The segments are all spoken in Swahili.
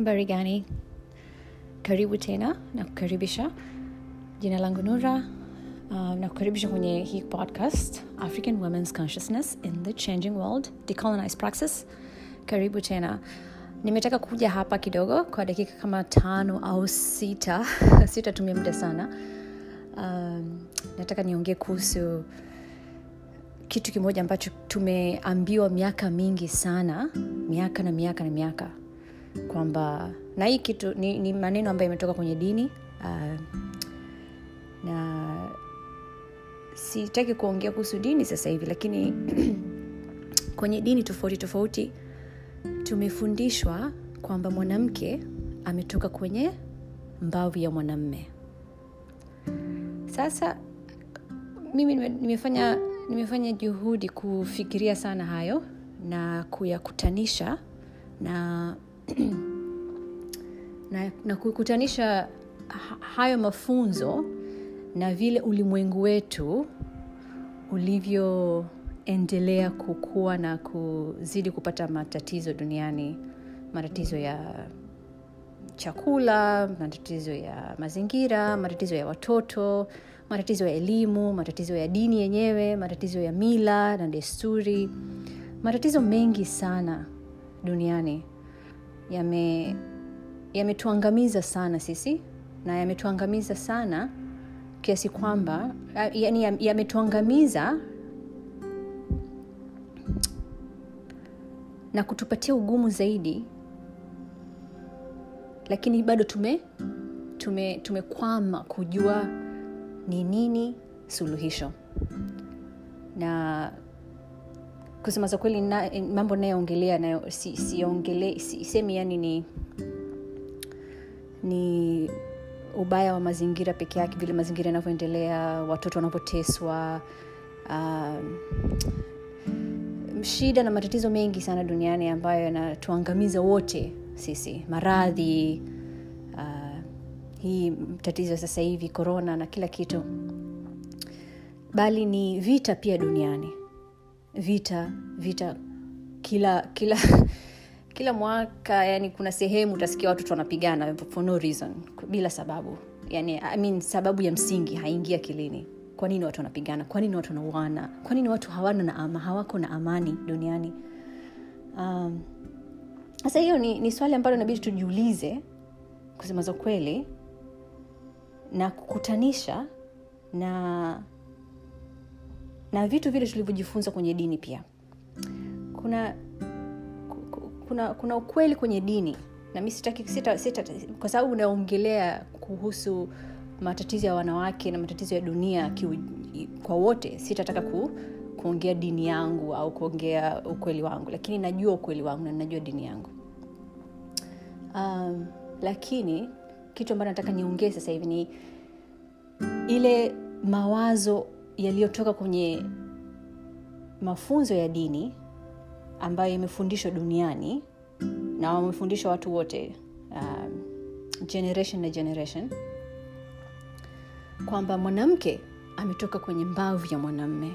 habari gani? Karibu tena na kukaribisha jina langu nura. Um, na kukaribisha kwenye hii podcast african women's consciousness in the changing world Decolonize praxis. Karibu tena. Nimetaka kuja hapa kidogo kwa dakika kama tano au sita. Sitatumia muda sana. Um, nataka niongee kuhusu kitu kimoja ambacho tumeambiwa miaka mingi sana. Miaka na miaka na miaka kwamba na hii kitu ni, ni maneno ambayo imetoka kwenye dini uh, na sitaki kuongea kuhusu dini sasa hivi lakini kwenye dini tofauti tofauti tumefundishwa kwamba mwanamke ametoka kwenye mbavu ya mwanamme. Sasa mimi nimefanya nimefanya juhudi kufikiria sana hayo na kuyakutanisha na na, na kukutanisha hayo mafunzo na vile ulimwengu wetu ulivyoendelea kukua na kuzidi kupata matatizo duniani matatizo ya chakula matatizo ya mazingira matatizo ya watoto matatizo ya elimu matatizo ya dini yenyewe matatizo ya mila na desturi matatizo mengi sana duniani yame yametuangamiza sana sisi na yametuangamiza sana kiasi kwamba yani yametuangamiza na kutupatia ugumu zaidi lakini bado tume tume tumekwama kujua ni nini suluhisho. Na kusema za kweli na, mambo nayoongelea nayo si, siongele si, semi yani ni ni ubaya wa mazingira peke yake vile mazingira yanavyoendelea watoto wanavyoteswa um, shida na matatizo mengi sana duniani ambayo yanatuangamiza wote sisi maradhi uh, hii tatizo sasa hivi korona na kila kitu. Bali ni vita pia duniani vita vita kila kila kila mwaka yani kuna sehemu utasikia watoto wanapigana for no reason bila sababu. Yani I mean, sababu ya msingi haingia akilini. Kwa nini watu wanapigana? Kwa nini watu wanauana kwa nini watu hawana na ama, hawako na amani duniani? Um, sasa hiyo ni, ni swali ambalo inabidi tujiulize kusema za kweli na kukutanisha na na vitu vile tulivyojifunza kwenye dini pia. Kuna kuna kuna ukweli kwenye dini na mi sitaki sita, sita, kwa sababu unaongelea kuhusu matatizo ya wanawake na matatizo ya dunia kiu, kwa wote sitataka ku, kuongea dini yangu au kuongea ukweli wangu lakini najua ukweli wangu na najua dini yangu. Um, lakini kitu ambacho nataka niongee sasa hivi ni ile mawazo yaliyotoka kwenye mafunzo ya dini ambayo imefundishwa duniani na wamefundishwa watu wote um, generation na generation kwamba mwanamke ametoka kwenye mbavu ya mwanamme.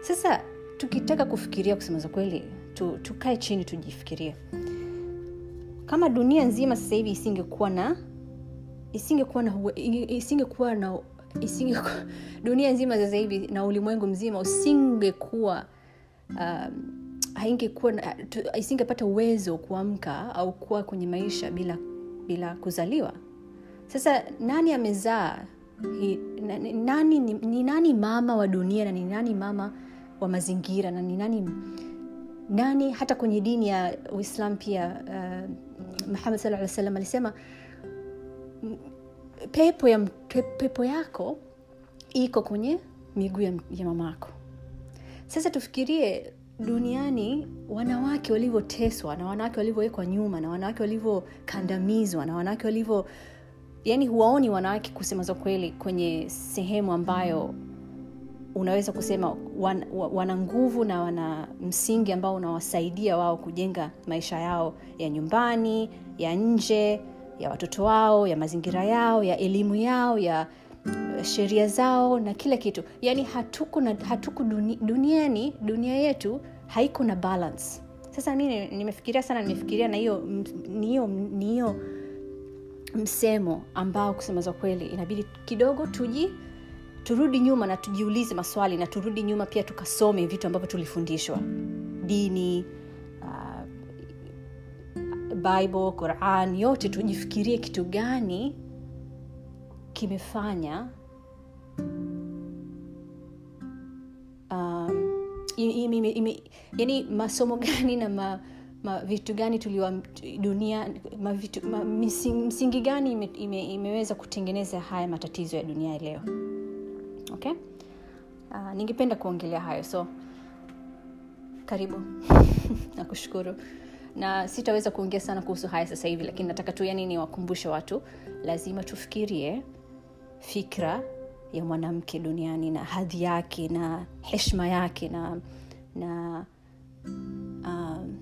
Sasa tukitaka kufikiria kusema za kweli tu, tukae chini tujifikirie. Kama dunia nzima sasa hivi isingekuwa na isingekuwa na isingekuwa na isinge dunia nzima sasa hivi na ulimwengu mzima usingekuwa um, haingekuwa isingepata uwezo kuamka au kuwa kwenye maisha bila bila kuzaliwa. Sasa nani amezaa? Nani, ni, ni nani mama wa dunia na ni nani mama wa mazingira na ni nani nani hata kwenye dini ya uislam pia uh, muhammad saa salam alisema pepo ya pepo yako iko kwenye miguu ya, ya mamako sasa tufikirie duniani wanawake walivyoteswa na wanawake walivyowekwa nyuma na wanawake walivyokandamizwa na wanawake walivyo yani huwaoni wanawake kusema za kweli kwenye sehemu ambayo unaweza kusema wan, wana nguvu na wana msingi ambao unawasaidia wao kujenga maisha yao ya nyumbani ya nje ya watoto wao ya mazingira yao ya elimu yao ya sheria zao na kila kitu. Yaani hatuko, na, hatuko duni, duniani dunia yetu haiko na balance. Sasa mi nimefikiria sana nimefikiria na hiyo niyo niyo msemo ambao kusema za kweli inabidi kidogo tuji turudi nyuma na tujiulize maswali na turudi nyuma pia tukasome vitu ambavyo tulifundishwa. Dini bible quran yote tujifikirie kitu gani kimefanya um, yani masomo gani na ma, ma, vitu gani tuliwa dunia ma, vitu, ma, msing, msingi gani ime, ime, imeweza kutengeneza haya matatizo ya dunia leo. Okay? Uh, ningependa kuongelea hayo so karibu. Nakushukuru na sitaweza kuongea sana kuhusu haya sasa hivi lakini nataka tu yani niwakumbushe watu lazima tufikirie fikra ya mwanamke duniani na hadhi yake na heshma yake na na um,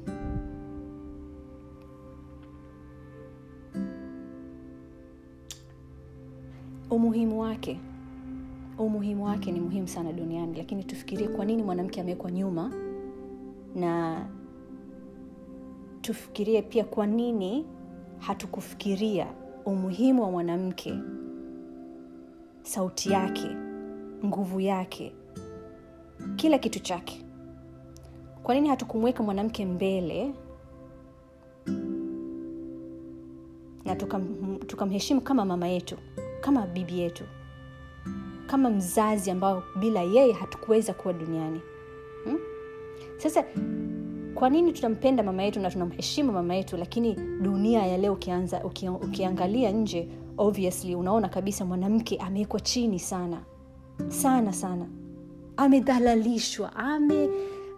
umuhimu wake. Umuhimu wake ni muhimu sana duniani lakini tufikirie kwa nini mwanamke amewekwa nyuma na tufikirie pia kwa nini hatukufikiria umuhimu wa mwanamke sauti yake nguvu yake kila kitu chake kwa nini hatukumweka mwanamke mbele na tukamheshimu tuka kama mama yetu kama bibi yetu kama mzazi ambao bila yeye hatukuweza kuwa duniani hmm? sasa kwa nini tunampenda mama yetu na tunamheshimu mama yetu lakini dunia ya leo ukianza uki, ukiangalia nje obviously unaona kabisa mwanamke amewekwa chini sana. Sana sana. Amedhalalishwa ame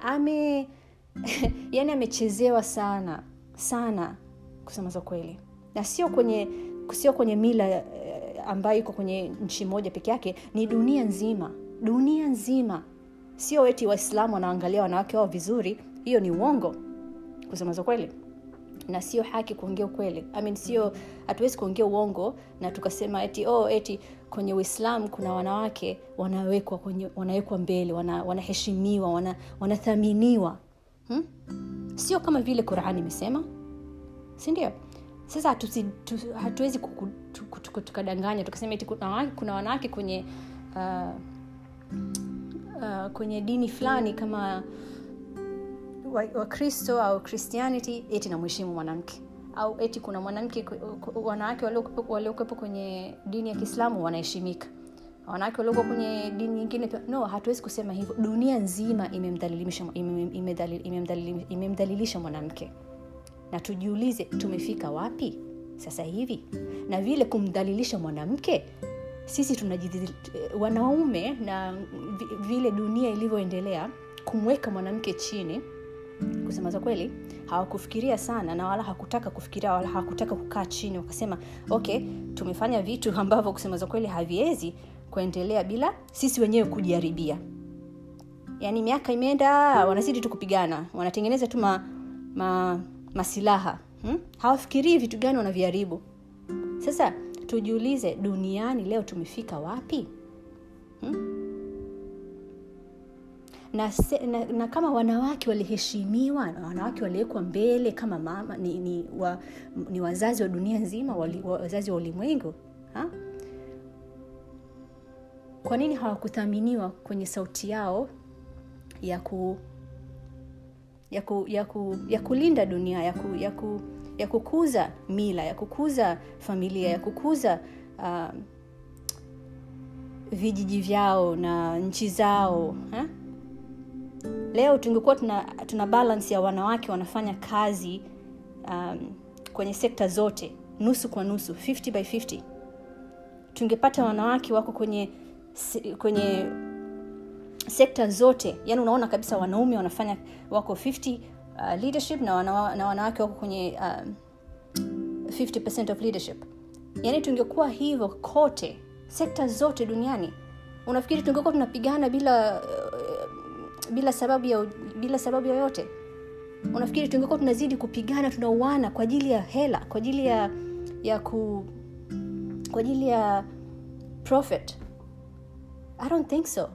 ame yani amechezewa sana sana kusema za kweli. Na sio kwenye sio kwenye mila ambayo iko kwenye nchi moja peke yake ni dunia nzima. Dunia nzima. Sio eti waislamu wanaangalia wanawake wao vizuri hiyo ni uongo kusema za kweli. Na sio haki kuongea ukweli. I mean, sio hatuwezi kuongea uongo na tukasema eti oh, eti kwenye uislam kuna wanawake wanawekwa kwenye wanawekwa mbele wana, wanaheshimiwa wana, wanathaminiwa. Hmm? sio kama vile qurani imesema. Sindio sasa tu, hatuwezi tukadanganya tukasema eti kuna, kuna wanawake kwenye uh, uh, kwenye dini fulani kama wakristo wa au christianity eti namheshimu mwanamke. Au eti kuna mwanamke wanawake waliokuwepo kwenye dini ya kiislamu wanaheshimika. Wanawake waliokuwa kwenye dini nyingine no hatuwezi kusema hivyo. Dunia nzima imemdhalilisha imemdhalilisha imemdhalilisha mwanamke. Na tujiulize tumefika wapi? Sasa hivi? Na vile kumdhalilisha mwanamke sisi tunajidhil, wanaume na vile dunia ilivyoendelea kumweka mwanamke chini kusema za kweli hawakufikiria sana na wala hakutaka kufikiria wala hakutaka kukaa chini wakasema okay tumefanya vitu ambavyo kusema za kweli haviwezi kuendelea bila sisi wenyewe kujiharibia yaani miaka imeenda wanazidi tu kupigana wanatengeneza tu ma, ma, masilaha hmm? hawafikirii vitu gani wanaviharibu sasa tujiulize duniani leo tumefika wapi hmm? Na, na, na kama wanawake waliheshimiwa na wanawake waliwekwa mbele kama mama ni, ni, wa, ni wazazi wa dunia nzima wali, wazazi wa ulimwengu ha? kwa nini hawakuthaminiwa kwenye sauti yao ya ku ya, ku, ya, ku, ya kulinda dunia ya, ku, ya, ku, ya kukuza mila ya kukuza familia ya kukuza uh, vijiji vyao na nchi zao ha? Leo tungekuwa tuna, tuna balance ya wanawake wanafanya kazi um, kwenye sekta zote nusu kwa nusu 50 by 50 tungepata wanawake wako kwenye kwenye sekta zote yani unaona kabisa wanaume wanafanya wako 50 uh, leadership na, wana, na wanawake wako kwenye um, 50 of leadership. Yani tungekuwa hivyo kote sekta zote duniani. Unafikiri tungekuwa tunapigana bila bila sababu ya bila sababu yoyote. Unafikiri tungekuwa tunazidi kupigana tunauana kwa ajili ya hela kwa ajili ya ya ku kwa ajili ya profit? I don't think so.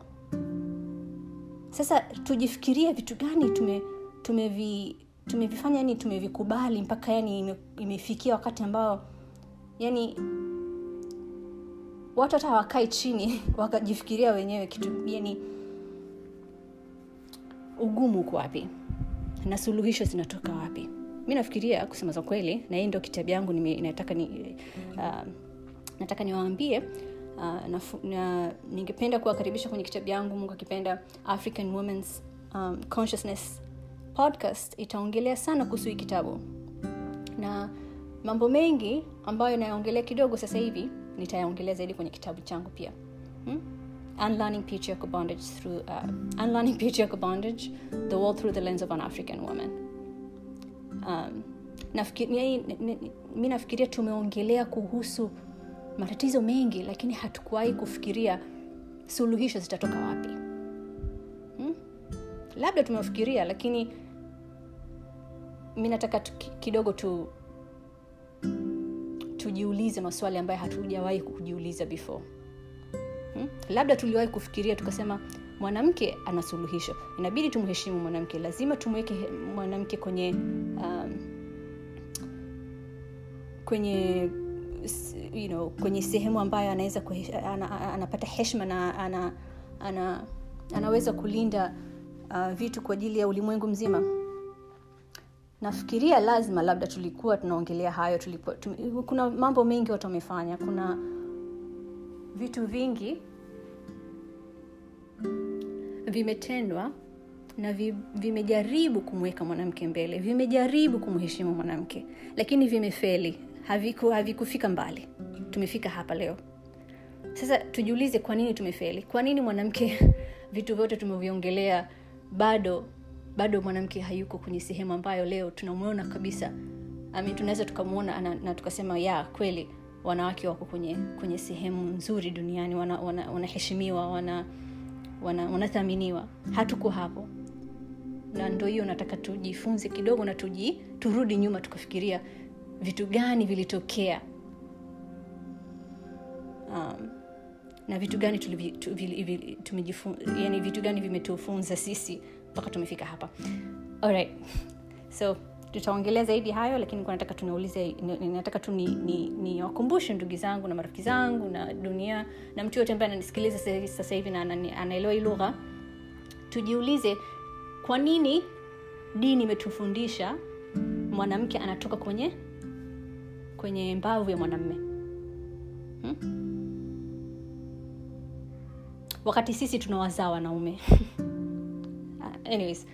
Sasa tujifikirie vitu gani tume tumevi tumevifanya yani tumevikubali mpaka yani ime, imefikia wakati ambao yani watu hata hawakai chini wakajifikiria wenyewe kitu yani ugumu uko wapi? Na suluhisho zinatoka wapi? Mi nafikiria kusema za kweli na hii ndio kitabu yangu nataka ni, uh, nataka niwaambie uh, na, na ningependa kuwakaribisha kwenye kitabu yangu mungu akipenda african womens um, consciousness podcast. Itaongelea sana kuhusu hii kitabu. Na mambo mengi ambayo nayaongelea kidogo sasa hivi nitayaongelea zaidi kwenye kitabu changu pia. Hmm? Unlearning patriarchal bondage through uh, unlearning patriarchal bondage the world through the lens of an african woman. Um, mi, nafikiria tumeongelea kuhusu matatizo mengi lakini hatukuwahi kufikiria suluhisho zitatoka wapi. Hmm? labda tumefikiria lakini mi nataka kidogo tu tujiulize maswali ambayo hatujawahi kujiuliza before hmm? labda tuliwahi kufikiria tukasema mwanamke ana suluhisho. Inabidi tumheshimu mwanamke. Lazima tumweke mwanamke kwenye um, kwenye you know, kwenye sehemu ambayo anaweza ana, anapata heshma na ana, ana, anaweza kulinda uh, vitu kwa ajili ya ulimwengu mzima. Nafikiria lazima labda tulikuwa tunaongelea hayo tulipo, tum, kuna mambo mengi watu wamefanya. Kuna vitu vingi vimetendwa na vi, vimejaribu kumweka mwanamke mbele vimejaribu kumheshimu mwanamke lakini vimefeli. Haviku havikufika mbali. Tumefika hapa leo. Sasa tujiulize kwa nini tumefeli? Kwa nini mwanamke vitu vyote tumeviongelea bado bado mwanamke hayuko kwenye sehemu ambayo leo tunamwona kabisa? I mean, tunaweza tukamwona na, na tukasema ya kweli wanawake wako kwenye kwenye sehemu nzuri duniani wanaheshimiwa wana, wana, wana wanathaminiwa. Wana hatuko hapo. Na ndo hiyo nataka tujifunze kidogo na tuji, turudi nyuma tukafikiria vitu gani vilitokea. Um, na vitu gani yani vitu gani vimetufunza sisi mpaka tumefika hapa. Alright. so tutaongelea zaidi hayo lakini nataka tuniulize nataka tu niwakumbushe ni, ni ndugu zangu na marafiki zangu na dunia na mtu yote ambaye ananisikiliza sasa hivi na anaelewa hii lugha. Tujiulize kwa nini dini imetufundisha mwanamke anatoka kwenye kwenye mbavu ya mwanamme? Hmm? wakati sisi tunawazaa wanaume. Anyways